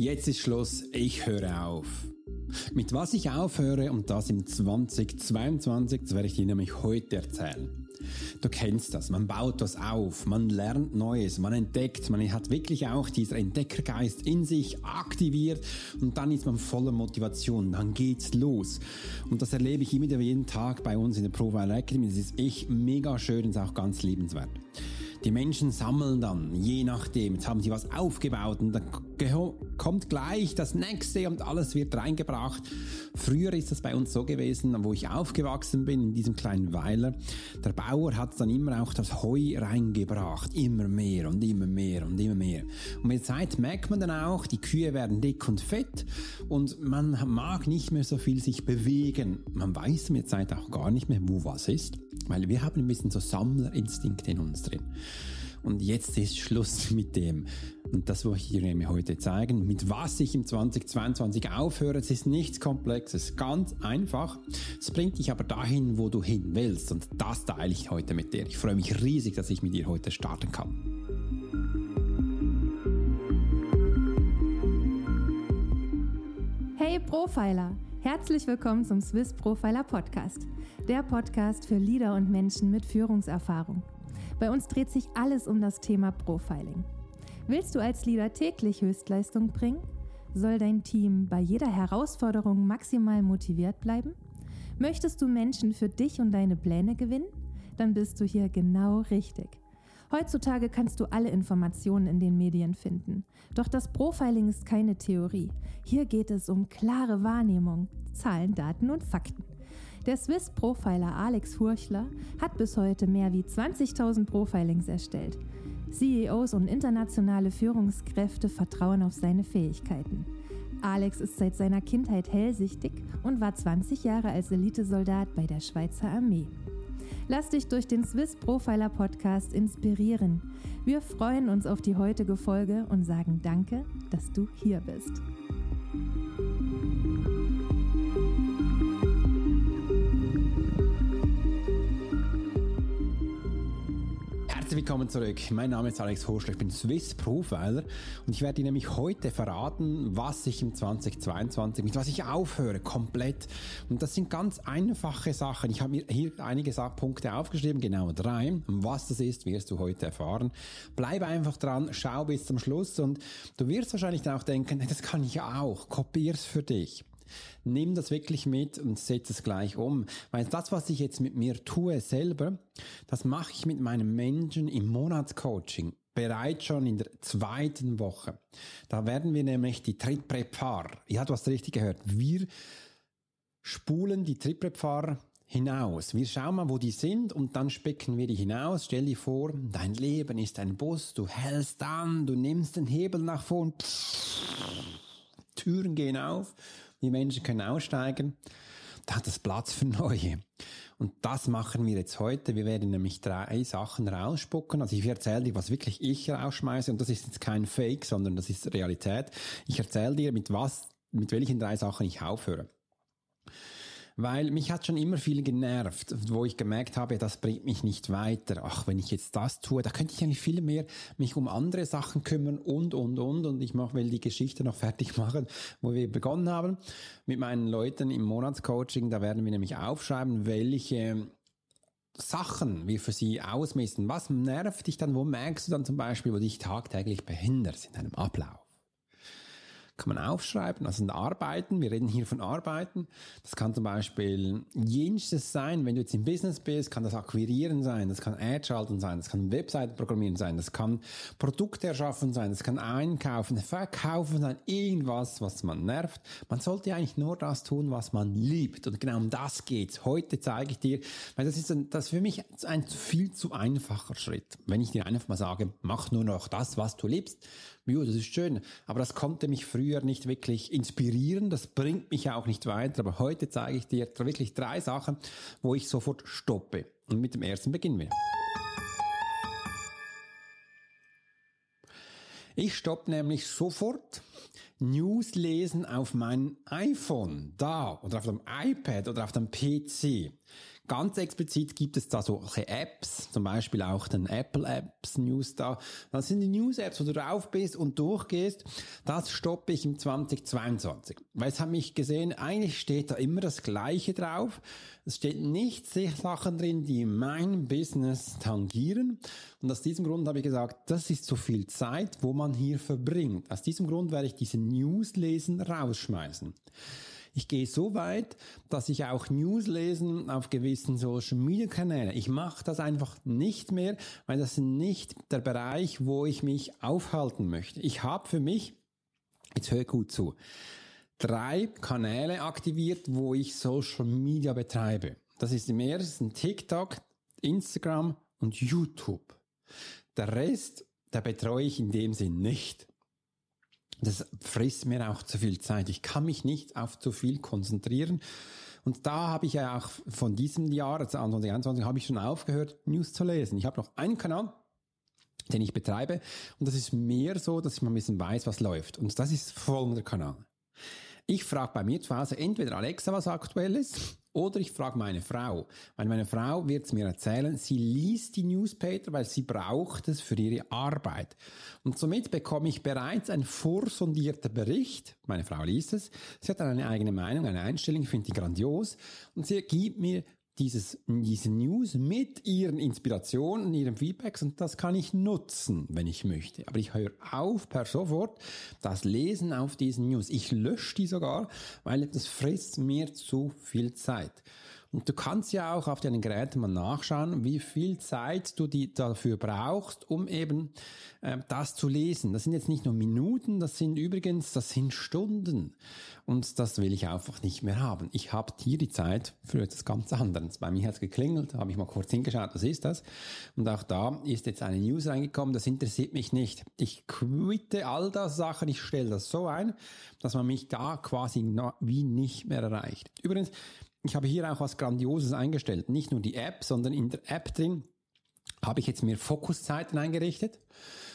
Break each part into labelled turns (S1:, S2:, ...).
S1: Jetzt ist Schluss, ich höre auf. Mit was ich aufhöre und das im 2022, das werde ich dir nämlich heute erzählen. Du kennst das, man baut was auf, man lernt Neues, man entdeckt, man hat wirklich auch dieser Entdeckergeist in sich aktiviert und dann ist man voller Motivation, dann geht's los. Und das erlebe ich immer wieder jeden Tag bei uns in der Profile Academy, das ist echt mega schön und ist auch ganz liebenswert. Die Menschen sammeln dann, je nachdem, jetzt haben sie was aufgebaut und dann kommt gleich das nächste und alles wird reingebracht. Früher ist das bei uns so gewesen, wo ich aufgewachsen bin, in diesem kleinen Weiler. Der Bauer hat dann immer auch das Heu reingebracht. Immer mehr und immer mehr und immer mehr. Und mit der Zeit merkt man dann auch, die Kühe werden dick und fett und man mag nicht mehr so viel sich bewegen. Man weiß mit der Zeit auch gar nicht mehr, wo was ist, weil wir haben ein bisschen so Sammlerinstinkt in uns drin. Und jetzt ist Schluss mit dem. Und das wollte ich dir heute zeigen. Mit was ich im 2022 aufhöre, es ist nichts Komplexes, ganz einfach. Es bringt dich aber dahin, wo du hin willst. Und das teile ich heute mit dir. Ich freue mich riesig, dass ich mit dir heute starten kann.
S2: Hey Profiler! Herzlich willkommen zum Swiss Profiler Podcast. Der Podcast für Leader und Menschen mit Führungserfahrung. Bei uns dreht sich alles um das Thema Profiling. Willst du als Leader täglich Höchstleistung bringen? Soll dein Team bei jeder Herausforderung maximal motiviert bleiben? Möchtest du Menschen für dich und deine Pläne gewinnen? Dann bist du hier genau richtig. Heutzutage kannst du alle Informationen in den Medien finden. Doch das Profiling ist keine Theorie. Hier geht es um klare Wahrnehmung, Zahlen, Daten und Fakten. Der Swiss Profiler Alex Furchler hat bis heute mehr wie 20.000 Profilings erstellt. CEOs und internationale Führungskräfte vertrauen auf seine Fähigkeiten. Alex ist seit seiner Kindheit hellsichtig und war 20 Jahre als Elitesoldat bei der Schweizer Armee. Lass dich durch den Swiss Profiler Podcast inspirieren. Wir freuen uns auf die heutige Folge und sagen Danke, dass du hier bist.
S1: Willkommen zurück. Mein Name ist Alex Horschler, ich bin Swiss Profiler und ich werde dir nämlich heute verraten, was ich im 2022, mit was ich aufhöre, komplett. Und das sind ganz einfache Sachen. Ich habe mir hier einige Punkte aufgeschrieben, genau drei. Was das ist, wirst du heute erfahren. Bleib einfach dran, schau bis zum Schluss und du wirst wahrscheinlich dann auch denken, das kann ich auch, kopier's für dich. Nimm das wirklich mit und setz es gleich um. Weil das, was ich jetzt mit mir tue selber, das mache ich mit meinen Menschen im Monatscoaching bereits schon in der zweiten Woche. Da werden wir nämlich die Trittbrettfahrer, ihr habt was richtig gehört, wir spulen die Trittbrettfahrer hinaus. Wir schauen mal, wo die sind und dann specken wir die hinaus. Stell dir vor, dein Leben ist ein Bus, du hältst an, du nimmst den Hebel nach vorn, Türen gehen auf die Menschen können aussteigen. Da hat es Platz für neue. Und das machen wir jetzt heute. Wir werden nämlich drei Sachen rausspucken. Also ich erzähle dir, was wirklich ich rausschmeiße. Und das ist jetzt kein Fake, sondern das ist Realität. Ich erzähle dir, mit was, mit welchen drei Sachen ich aufhöre. Weil mich hat schon immer viel genervt, wo ich gemerkt habe, das bringt mich nicht weiter. Ach, wenn ich jetzt das tue, da könnte ich eigentlich viel mehr mich um andere Sachen kümmern und, und, und. Und ich mach, will die Geschichte noch fertig machen, wo wir begonnen haben mit meinen Leuten im Monatscoaching. Da werden wir nämlich aufschreiben, welche Sachen wir für sie ausmessen. Was nervt dich dann? Wo merkst du dann zum Beispiel, wo dich tagtäglich behindert in deinem Ablauf? Kann man aufschreiben. Das sind Arbeiten. Wir reden hier von Arbeiten. Das kann zum Beispiel jenes sein. Wenn du jetzt im Business bist, kann das Akquirieren sein. Das kann Ad schalten sein. Das kann Webseiten programmieren sein. Das kann Produkte erschaffen sein. Das kann Einkaufen, Verkaufen sein. Irgendwas, was man nervt. Man sollte eigentlich nur das tun, was man liebt. Und genau um das geht's. Heute zeige ich dir, weil das ist, ein, das ist für mich ein viel zu einfacher Schritt. Wenn ich dir einfach mal sage, mach nur noch das, was du liebst ja, das ist schön, aber das konnte mich früher nicht wirklich inspirieren, das bringt mich auch nicht weiter, aber heute zeige ich dir wirklich drei Sachen, wo ich sofort stoppe. Und mit dem ersten beginnen wir. Ich stoppe nämlich sofort News lesen auf mein iPhone, da oder auf dem iPad oder auf dem PC. Ganz explizit gibt es da solche Apps, zum Beispiel auch den Apple Apps News da. Das sind die News Apps, wo du drauf bist und durchgehst. Das stoppe ich im 2022. Weil es hat mich gesehen, eigentlich steht da immer das Gleiche drauf. Es steht nicht Sachen drin, die mein Business tangieren. Und aus diesem Grund habe ich gesagt, das ist zu viel Zeit, wo man hier verbringt. Aus diesem Grund werde ich diese News lesen rausschmeißen. Ich gehe so weit, dass ich auch News lesen auf gewissen Social Media Kanälen. Ich mache das einfach nicht mehr, weil das nicht der Bereich, wo ich mich aufhalten möchte. Ich habe für mich, jetzt hör gut zu, drei Kanäle aktiviert, wo ich Social Media betreibe. Das ist im ersten TikTok, Instagram und YouTube. Der Rest, der betreue ich in dem Sinn nicht. Das frisst mir auch zu viel Zeit. Ich kann mich nicht auf zu viel konzentrieren. Und da habe ich ja auch von diesem Jahr, also 2021, habe ich schon aufgehört, News zu lesen. Ich habe noch einen Kanal, den ich betreibe. Und das ist mehr so, dass ich mal ein bisschen weiß, was läuft. Und das ist folgender Kanal. Ich frage bei mir zu Hause entweder Alexa, was aktuell ist, oder ich frage meine Frau, weil meine Frau wird es mir erzählen, sie liest die Newspaper, weil sie braucht es für ihre Arbeit. Und somit bekomme ich bereits einen vorsondierten Bericht. Meine Frau liest es. Sie hat dann eine eigene Meinung, eine Einstellung, ich finde die grandios. Und sie gibt mir dieses, diese News mit ihren Inspirationen und ihren Feedbacks und das kann ich nutzen, wenn ich möchte. Aber ich höre auf per sofort das Lesen auf diesen News. Ich lösche die sogar, weil das frisst mir zu viel Zeit. Und du kannst ja auch auf deinen Geräten mal nachschauen, wie viel Zeit du die dafür brauchst, um eben äh, das zu lesen. Das sind jetzt nicht nur Minuten, das sind übrigens, das sind Stunden. Und das will ich einfach nicht mehr haben. Ich habe hier die Zeit für etwas ganz anderes. Bei mir hat es geklingelt, habe ich mal kurz hingeschaut, was ist das? Und auch da ist jetzt eine News reingekommen, das interessiert mich nicht. Ich quitte all das Sachen, ich stelle das so ein, dass man mich da quasi wie nicht mehr erreicht. Übrigens, ich habe hier auch was Grandioses eingestellt. Nicht nur die App, sondern in der App drin habe ich jetzt mehr Fokuszeiten eingerichtet.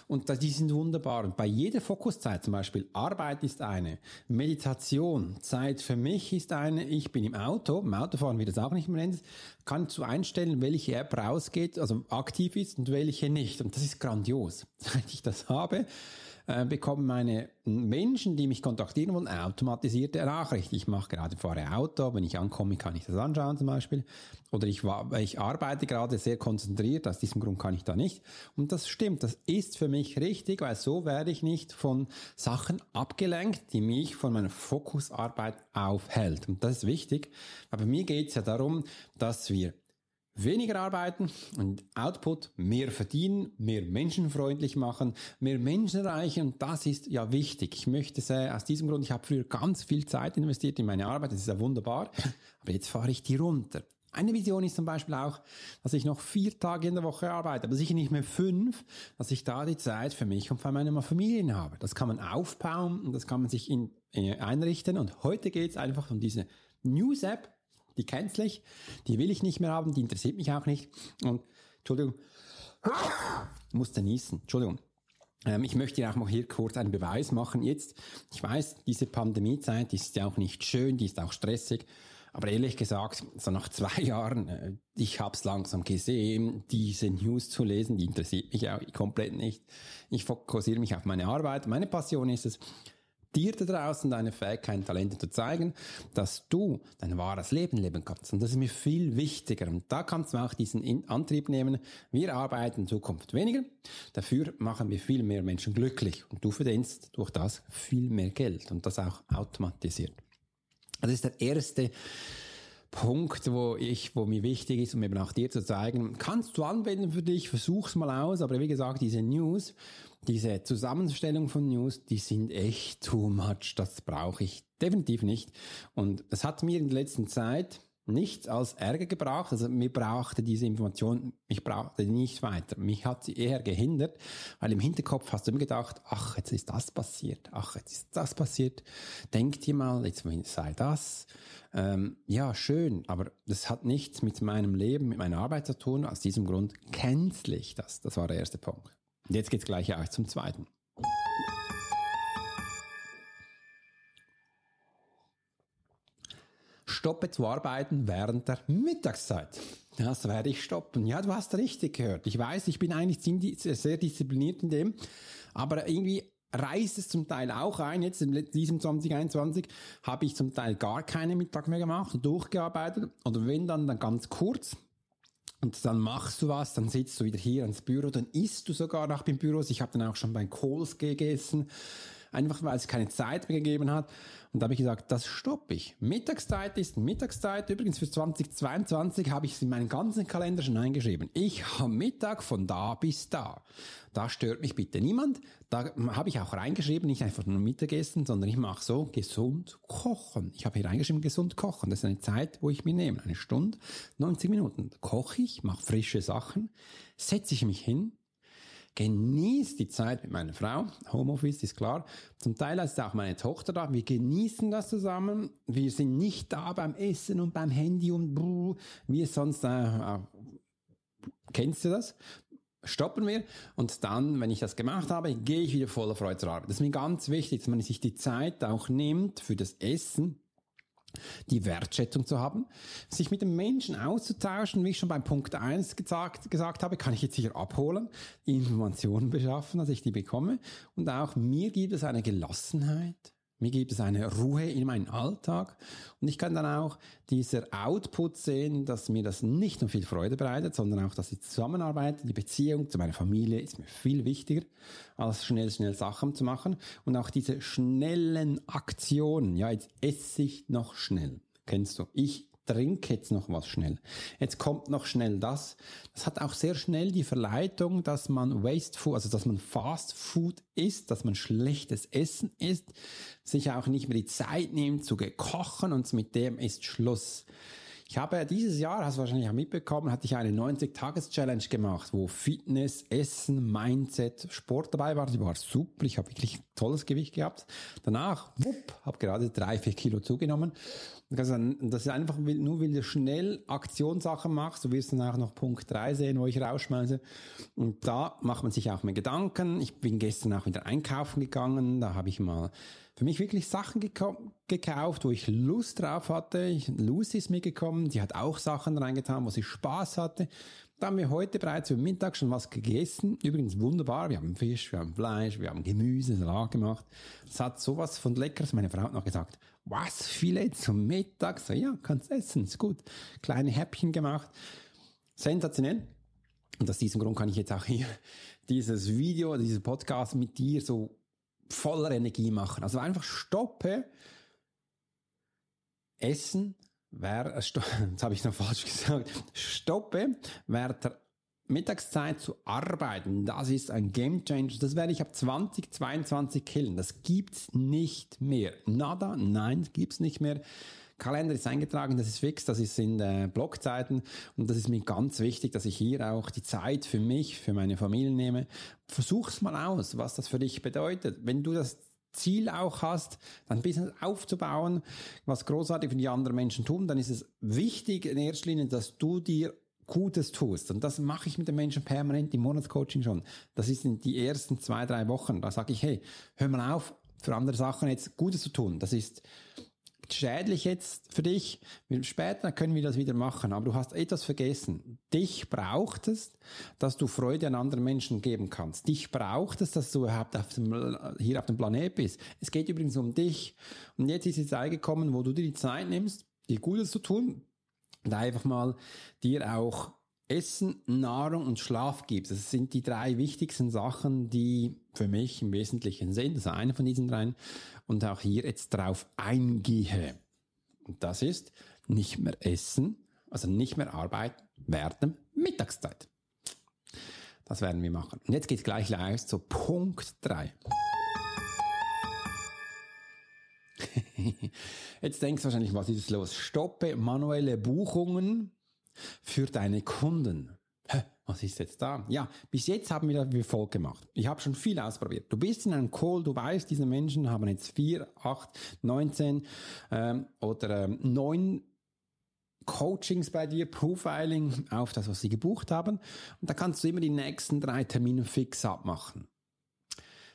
S1: Und die sind wunderbar. Und bei jeder Fokuszeit, zum Beispiel Arbeit ist eine, Meditation, Zeit für mich ist eine, ich bin im Auto, im Autofahren wird es auch nicht mehr nennen, kann zu einstellen, welche App rausgeht, also aktiv ist und welche nicht. Und das ist grandios. Seit ich das habe, äh, bekommen meine Menschen, die mich kontaktieren wollen, automatisierte Nachricht. Ich mache gerade fahre Auto, wenn ich ankomme, kann ich das anschauen zum Beispiel. Oder ich, ich arbeite gerade sehr konzentriert, aus diesem Grund kann ich da nicht. Und das stimmt, das ist für mich richtig, weil so werde ich nicht von Sachen abgelenkt, die mich von meiner Fokusarbeit aufhält. Und das ist wichtig. Aber mir geht es ja darum, dass wir weniger arbeiten und Output mehr verdienen, mehr menschenfreundlich machen, mehr Menschen erreichen und das ist ja wichtig. Ich möchte sagen, aus diesem Grund, ich habe früher ganz viel Zeit investiert in meine Arbeit, das ist ja wunderbar, aber jetzt fahre ich die runter. Eine Vision ist zum Beispiel auch, dass ich noch vier Tage in der Woche arbeite, aber sicher nicht mehr fünf, dass ich da die Zeit für mich und für meine Familien habe. Das kann man aufbauen und das kann man sich in, äh, einrichten und heute geht es einfach um diese News-App, die cancel ich, die will ich nicht mehr haben, die interessiert mich auch nicht. Und, Entschuldigung, ich muss niesen, Entschuldigung. Ähm, ich möchte dir auch mal hier kurz einen Beweis machen. Jetzt, ich weiß, diese Pandemiezeit ist ja auch nicht schön, die ist auch stressig. Aber ehrlich gesagt, so nach zwei Jahren, äh, ich habe es langsam gesehen, diese News zu lesen, die interessiert mich auch komplett nicht. Ich fokussiere mich auf meine Arbeit. Meine Passion ist es, dir da draußen deine Fähigkeiten, Talente zu zeigen, dass du dein wahres Leben leben kannst. Und das ist mir viel wichtiger. Und da kannst du auch diesen Antrieb nehmen. Wir arbeiten in Zukunft weniger. Dafür machen wir viel mehr Menschen glücklich. Und du verdienst durch das viel mehr Geld. Und das auch automatisiert. Das ist der erste Punkt, wo ich, wo mir wichtig ist, um eben auch dir zu zeigen, kannst du anwenden für dich, versuch's mal aus, aber wie gesagt, diese News, diese Zusammenstellung von News, die sind echt too much. Das brauche ich definitiv nicht. Und es hat mir in der letzten Zeit nichts als Ärger gebracht. Also mir brauchte diese Information, ich brauchte nicht weiter. Mich hat sie eher gehindert, weil im Hinterkopf hast du immer gedacht, ach, jetzt ist das passiert, ach, jetzt ist das passiert. Denk dir mal, jetzt sei das. Ähm, ja, schön, aber das hat nichts mit meinem Leben, mit meiner Arbeit zu tun. Aus diesem Grund cancel ich das. Das war der erste Punkt. Und jetzt geht's gleich auch zum zweiten. stoppe zu arbeiten während der Mittagszeit. Das werde ich stoppen. Ja, du hast richtig gehört. Ich weiß, ich bin eigentlich sehr diszipliniert in dem, aber irgendwie reißt es zum Teil auch ein. Jetzt in diesem 2021 habe ich zum Teil gar keine Mittag mehr gemacht, durchgearbeitet oder wenn dann, dann ganz kurz. Und dann machst du was, dann sitzt du wieder hier ins Büro, dann isst du sogar nach dem Büro. Ich habe dann auch schon bei Kohls gegessen, einfach weil es keine Zeit mehr gegeben hat. Und da habe ich gesagt, das stoppe ich. Mittagszeit ist Mittagszeit. Übrigens für 2022 habe ich es in meinen ganzen Kalender schon eingeschrieben. Ich habe Mittag von da bis da. Da stört mich bitte niemand. Da habe ich auch reingeschrieben, nicht einfach nur Mittagessen, sondern ich mache so gesund kochen. Ich habe hier reingeschrieben, gesund kochen. Das ist eine Zeit, wo ich mir nehme. Eine Stunde, 90 Minuten. Koche ich, mache frische Sachen, setze ich mich hin, genieße die Zeit mit meiner Frau. Homeoffice ist klar. Zum Teil ist auch meine Tochter da. Wir genießen das zusammen. Wir sind nicht da beim Essen und beim Handy und brr, wie es sonst äh, Kennst du das? stoppen wir und dann, wenn ich das gemacht habe, gehe ich wieder voller Freude zur Arbeit. Das ist mir ganz wichtig, dass man sich die Zeit auch nimmt für das Essen, die Wertschätzung zu haben, sich mit dem Menschen auszutauschen, wie ich schon beim Punkt 1 gesagt, gesagt habe, kann ich jetzt hier abholen, Informationen beschaffen, dass ich die bekomme. Und auch mir gibt es eine Gelassenheit, mir gibt es eine Ruhe in meinen Alltag und ich kann dann auch dieser Output sehen, dass mir das nicht nur viel Freude bereitet, sondern auch, dass die Zusammenarbeit, die Beziehung zu meiner Familie ist mir viel wichtiger, als schnell, schnell Sachen zu machen und auch diese schnellen Aktionen. Ja, jetzt esse ich noch schnell. Kennst du? Ich trink jetzt noch was schnell. Jetzt kommt noch schnell das. Das hat auch sehr schnell die Verleitung, dass man Waste Food, also dass man Fast Food isst, dass man schlechtes Essen isst, sich auch nicht mehr die Zeit nimmt zu gekochen und mit dem ist Schluss. Ich habe dieses Jahr, hast du wahrscheinlich auch mitbekommen, hatte ich eine 90-Tages-Challenge gemacht, wo Fitness, Essen, Mindset, Sport dabei war. Die war super. Ich habe wirklich tolles Gewicht gehabt. Danach, wupp, habe gerade drei, vier Kilo zugenommen. Das ist einfach, nur weil du schnell Aktionssachen machst, du wirst dann auch noch Punkt 3 sehen, wo ich rausschmeiße. Und da macht man sich auch mehr Gedanken. Ich bin gestern auch wieder einkaufen gegangen. Da habe ich mal für mich wirklich Sachen gekauft, wo ich Lust drauf hatte. Lucy ist mitgekommen, die hat auch Sachen reingetan, wo sie Spaß hatte. Da haben wir heute bereits für Mittag schon was gegessen. Übrigens wunderbar. Wir haben Fisch, wir haben Fleisch, wir haben Gemüse, Salat gemacht. Es hat sowas von Leckeres. Meine Frau hat noch gesagt, was, Filet zum Mittag? So, ja, kannst essen, ist gut. Kleine Häppchen gemacht. Sensationell. Und aus diesem Grund kann ich jetzt auch hier dieses Video, dieses Podcast mit dir so voller Energie machen. Also einfach stoppe, essen, wer, jetzt habe ich noch falsch gesagt, stoppe während der Mittagszeit zu arbeiten, das ist ein Game Changer. Das werde ich ab 2022 killen. Das gibt's nicht mehr. Nada, nein, gibt's nicht mehr. Kalender ist eingetragen, das ist fix, das ist in äh, Blockzeiten und das ist mir ganz wichtig, dass ich hier auch die Zeit für mich, für meine Familie nehme. Versuch's mal aus, was das für dich bedeutet. Wenn du das Ziel auch hast, dein Business aufzubauen, was großartig für die anderen Menschen tun, dann ist es wichtig in erster Linie, dass du dir Gutes tust. Und das mache ich mit den Menschen permanent im Monatscoaching schon. Das ist in die ersten zwei, drei Wochen. Da sage ich, hey, hör mal auf, für andere Sachen jetzt Gutes zu tun. Das ist schädlich jetzt für dich. Später können wir das wieder machen, aber du hast etwas vergessen. Dich braucht es, dass du Freude an anderen Menschen geben kannst. Dich braucht es, dass du überhaupt auf dem, hier auf dem Planet bist. Es geht übrigens um dich. Und jetzt ist die Zeit gekommen, wo du dir die Zeit nimmst, dir Gutes zu tun und einfach mal dir auch Essen, Nahrung und Schlaf gibst. Das sind die drei wichtigsten Sachen, die für mich im Wesentlichen sind. Das ist eine von diesen dreien. Und auch hier jetzt drauf eingehe. Und das ist nicht mehr essen, also nicht mehr arbeiten während Mittagszeit. Das werden wir machen. Und jetzt geht's gleich los zu Punkt drei. Jetzt denkst du wahrscheinlich, was ist los? Stoppe manuelle Buchungen für deine Kunden. Was ist jetzt da? Ja, bis jetzt haben wir das wie folgt gemacht. Ich habe schon viel ausprobiert. Du bist in einem Call, du weißt, diese Menschen haben jetzt vier, acht, neunzehn ähm, oder ähm, neun Coachings bei dir, Profiling auf das, was sie gebucht haben. Und da kannst du immer die nächsten drei Termine fix abmachen.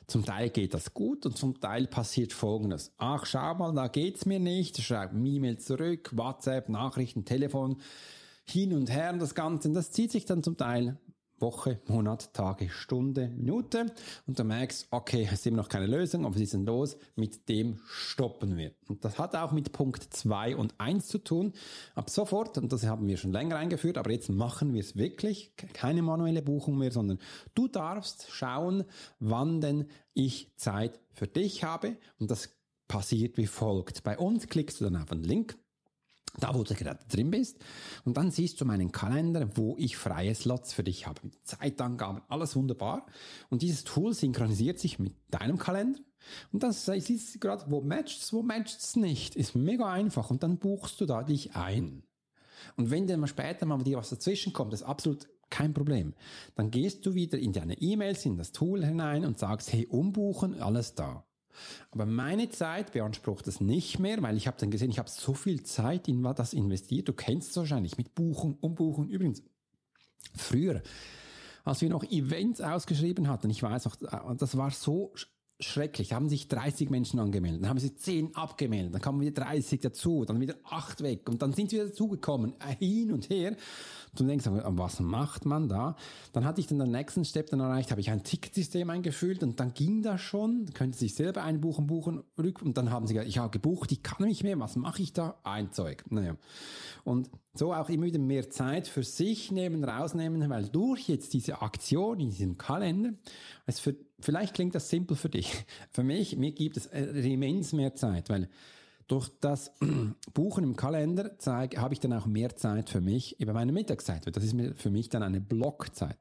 S1: Zum Teil geht das gut und zum Teil passiert Folgendes. Ach, schau mal, da geht's mir nicht. Schreibt E-Mail zurück, WhatsApp, Nachrichten, Telefon, hin und her und das Ganze. Und das zieht sich dann zum Teil Woche, Monat, Tage, Stunde, Minute und du merkst, okay, es ist immer noch keine Lösung, aber was ist denn los? Mit dem stoppen wir. Und das hat auch mit Punkt 2 und 1 zu tun. Ab sofort, und das haben wir schon länger eingeführt, aber jetzt machen wir es wirklich, keine manuelle Buchung mehr, sondern du darfst schauen, wann denn ich Zeit für dich habe und das passiert wie folgt. Bei uns klickst du dann auf einen Link, da wo du gerade drin bist. Und dann siehst du meinen Kalender, wo ich freie Slots für dich habe. Mit Zeitangaben, alles wunderbar. Und dieses Tool synchronisiert sich mit deinem Kalender. Und dann siehst du gerade, wo matcht's, wo matcht's nicht. Ist mega einfach. Und dann buchst du da dich ein. Und wenn dann mal später mal dir was dazwischen kommt, ist absolut kein Problem. Dann gehst du wieder in deine E-Mails, in das Tool hinein und sagst, hey, umbuchen, alles da. Aber meine Zeit beansprucht es nicht mehr, weil ich habe dann gesehen, ich habe so viel Zeit in das investiert. Du kennst es wahrscheinlich mit Buchung, Umbuchen. Übrigens, früher, als wir noch Events ausgeschrieben hatten, ich weiß noch, das war so schrecklich. Da haben sich 30 Menschen angemeldet, dann haben sie 10 abgemeldet, dann kamen wieder 30 dazu, dann wieder 8 weg und dann sind sie wieder dazugekommen, hin und her. Du denkst, was macht man da? Dann hatte ich dann den nächsten Step dann erreicht, habe ich ein Ticketsystem eingeführt und dann ging das schon, könnte sich selber einbuchen, buchen, rück und dann haben sie gesagt, ich habe gebucht, ich kann nicht mehr, was mache ich da? Ein Zeug. Naja. Und so auch immer wieder mehr Zeit für sich nehmen, rausnehmen, weil durch jetzt diese Aktion in diesem Kalender, es für, vielleicht klingt das simpel für dich. Für mich, mir gibt es immens mehr Zeit, weil durch das Buchen im Kalender zeige, habe ich dann auch mehr Zeit für mich über meine Mittagszeit. Das ist für mich dann eine Blockzeit.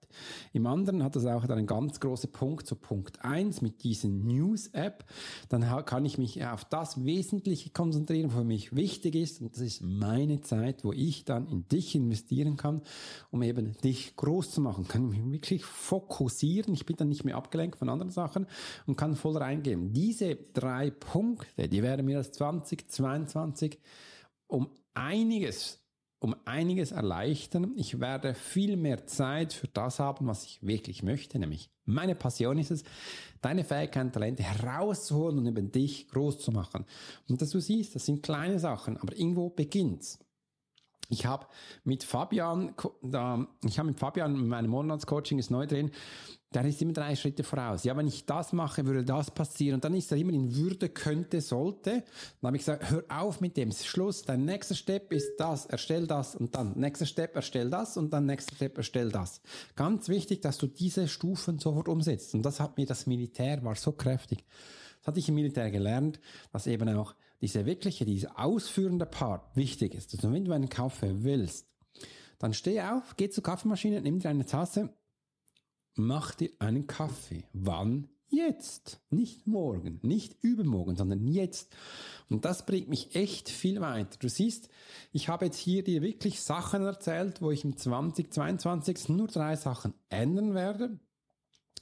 S1: Im anderen hat das auch dann einen ganz großen Punkt, so Punkt eins mit diesen News-App. Dann kann ich mich auf das Wesentliche konzentrieren, was für mich wichtig ist. Und das ist meine Zeit, wo ich dann in dich investieren kann, um eben dich groß zu machen. Kann mich wirklich fokussieren. Ich bin dann nicht mehr abgelenkt von anderen Sachen und kann voll reingehen. Diese drei Punkte, die werden mir als 20 2022 um einiges um einiges erleichtern. Ich werde viel mehr Zeit für das haben, was ich wirklich möchte, nämlich meine Passion ist es, deine Fähigkeiten, Talente herauszuholen und eben dich groß zu machen. Und dass du siehst, das sind kleine Sachen, aber irgendwo beginnt's. Ich habe mit Fabian, da, ich habe mit Fabian, mein Monatscoaching ist neu drin, der ist immer drei Schritte voraus. Ja, wenn ich das mache, würde das passieren. Und dann ist er immer in Würde, könnte, sollte. Dann habe ich gesagt, hör auf mit dem. Schluss. Dein nächster Step ist das, erstell das und dann nächster Step, erstell das und dann nächster Step, erstell das. Ganz wichtig, dass du diese Stufen sofort umsetzt. Und das hat mir das Militär, war so kräftig. Das hatte ich im Militär gelernt, dass eben auch diese wirkliche, diese ausführende Part wichtig ist. Also wenn du einen Kaffee willst, dann steh auf, geh zur Kaffeemaschine, nimm dir eine Tasse, mach dir einen Kaffee. Wann? Jetzt. Nicht morgen, nicht übermorgen, sondern jetzt. Und das bringt mich echt viel weiter. Du siehst, ich habe jetzt hier dir wirklich Sachen erzählt, wo ich im 2022 nur drei Sachen ändern werde.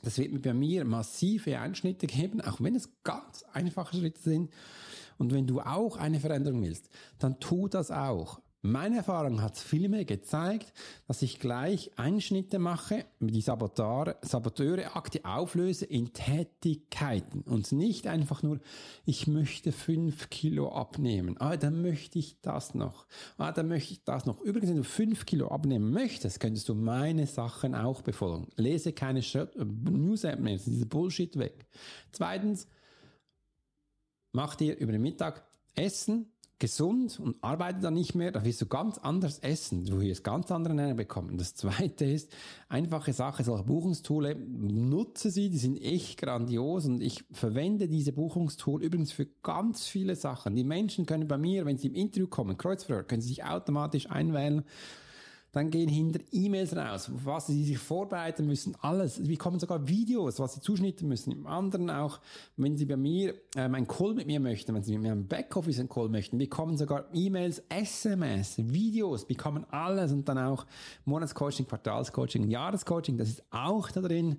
S1: Das wird mir bei mir massive Einschnitte geben, auch wenn es ganz einfache Schritte sind. Und wenn du auch eine Veränderung willst, dann tu das auch. Meine Erfahrung hat vielmehr gezeigt, dass ich gleich Einschnitte mache, die Saboteure, Saboteure Akte auflöse in Tätigkeiten und nicht einfach nur, ich möchte fünf Kilo abnehmen. Ah, dann möchte ich das noch. Ah, dann möchte ich das noch. Übrigens, wenn du fünf Kilo abnehmen möchtest, könntest du meine Sachen auch befolgen. Lese keine News-App mehr, diese Bullshit weg. Zweitens, mach dir über den Mittag Essen, gesund und arbeite dann nicht mehr, da wirst du ganz anders essen. Du wirst ganz andere Ernährung bekommen. Das zweite ist, einfache Sache, solche Buchungstoole, nutze sie, die sind echt grandios und ich verwende diese Buchungstool übrigens für ganz viele Sachen. Die Menschen können bei mir, wenn sie im Interview kommen, Kreuzverhör, können sie sich automatisch einwählen dann gehen hinter E-Mails raus, was sie sich vorbereiten müssen, alles. Wir kommen sogar Videos, was sie zuschnitten müssen. Im anderen auch, wenn sie bei mir ähm, einen Call mit mir möchten, wenn sie mit mir im Backoffice einen Call möchten, wir kommen sogar E-Mails, SMS, Videos, bekommen alles und dann auch Monatscoaching, Quartalscoaching, Jahrescoaching, das ist auch da drin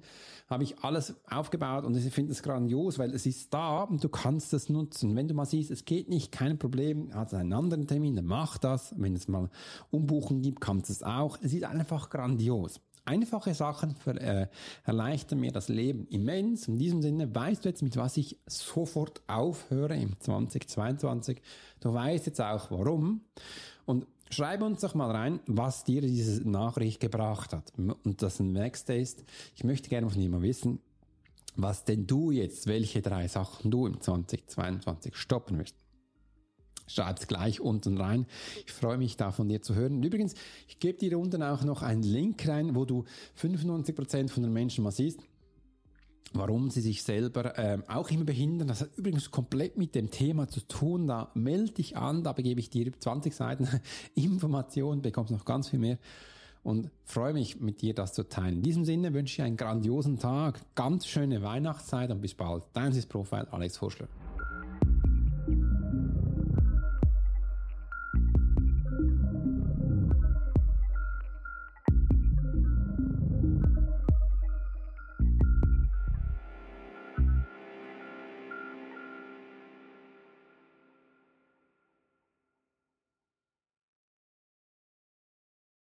S1: habe ich alles aufgebaut und ich finde es grandios, weil es ist da und du kannst es nutzen. Wenn du mal siehst, es geht nicht, kein Problem, hat einen anderen Termin, dann mach das. Wenn es mal Umbuchen gibt, kannst du es auch. Es ist einfach grandios. Einfache Sachen für, äh, erleichtern mir das Leben immens. In diesem Sinne weißt du jetzt, mit was ich sofort aufhöre im 2022. Du weißt jetzt auch warum. Und Schreibe uns doch mal rein, was dir diese Nachricht gebracht hat. Und das nächste ist, ich möchte gerne von dir mal wissen, was denn du jetzt, welche drei Sachen du im 2022 stoppen wirst. Schreib's gleich unten rein. Ich freue mich da von dir zu hören. Übrigens, ich gebe dir unten auch noch einen Link rein, wo du 95% von den Menschen mal siehst, warum sie sich selber äh, auch immer behindern. Das hat übrigens komplett mit dem Thema zu tun. Da melde dich an, da begebe ich dir 20 Seiten Informationen, bekommst noch ganz viel mehr und freue mich mit dir das zu teilen. In diesem Sinne wünsche ich einen grandiosen Tag, ganz schöne Weihnachtszeit und bis bald. Dein ist Profil Alex Horschler.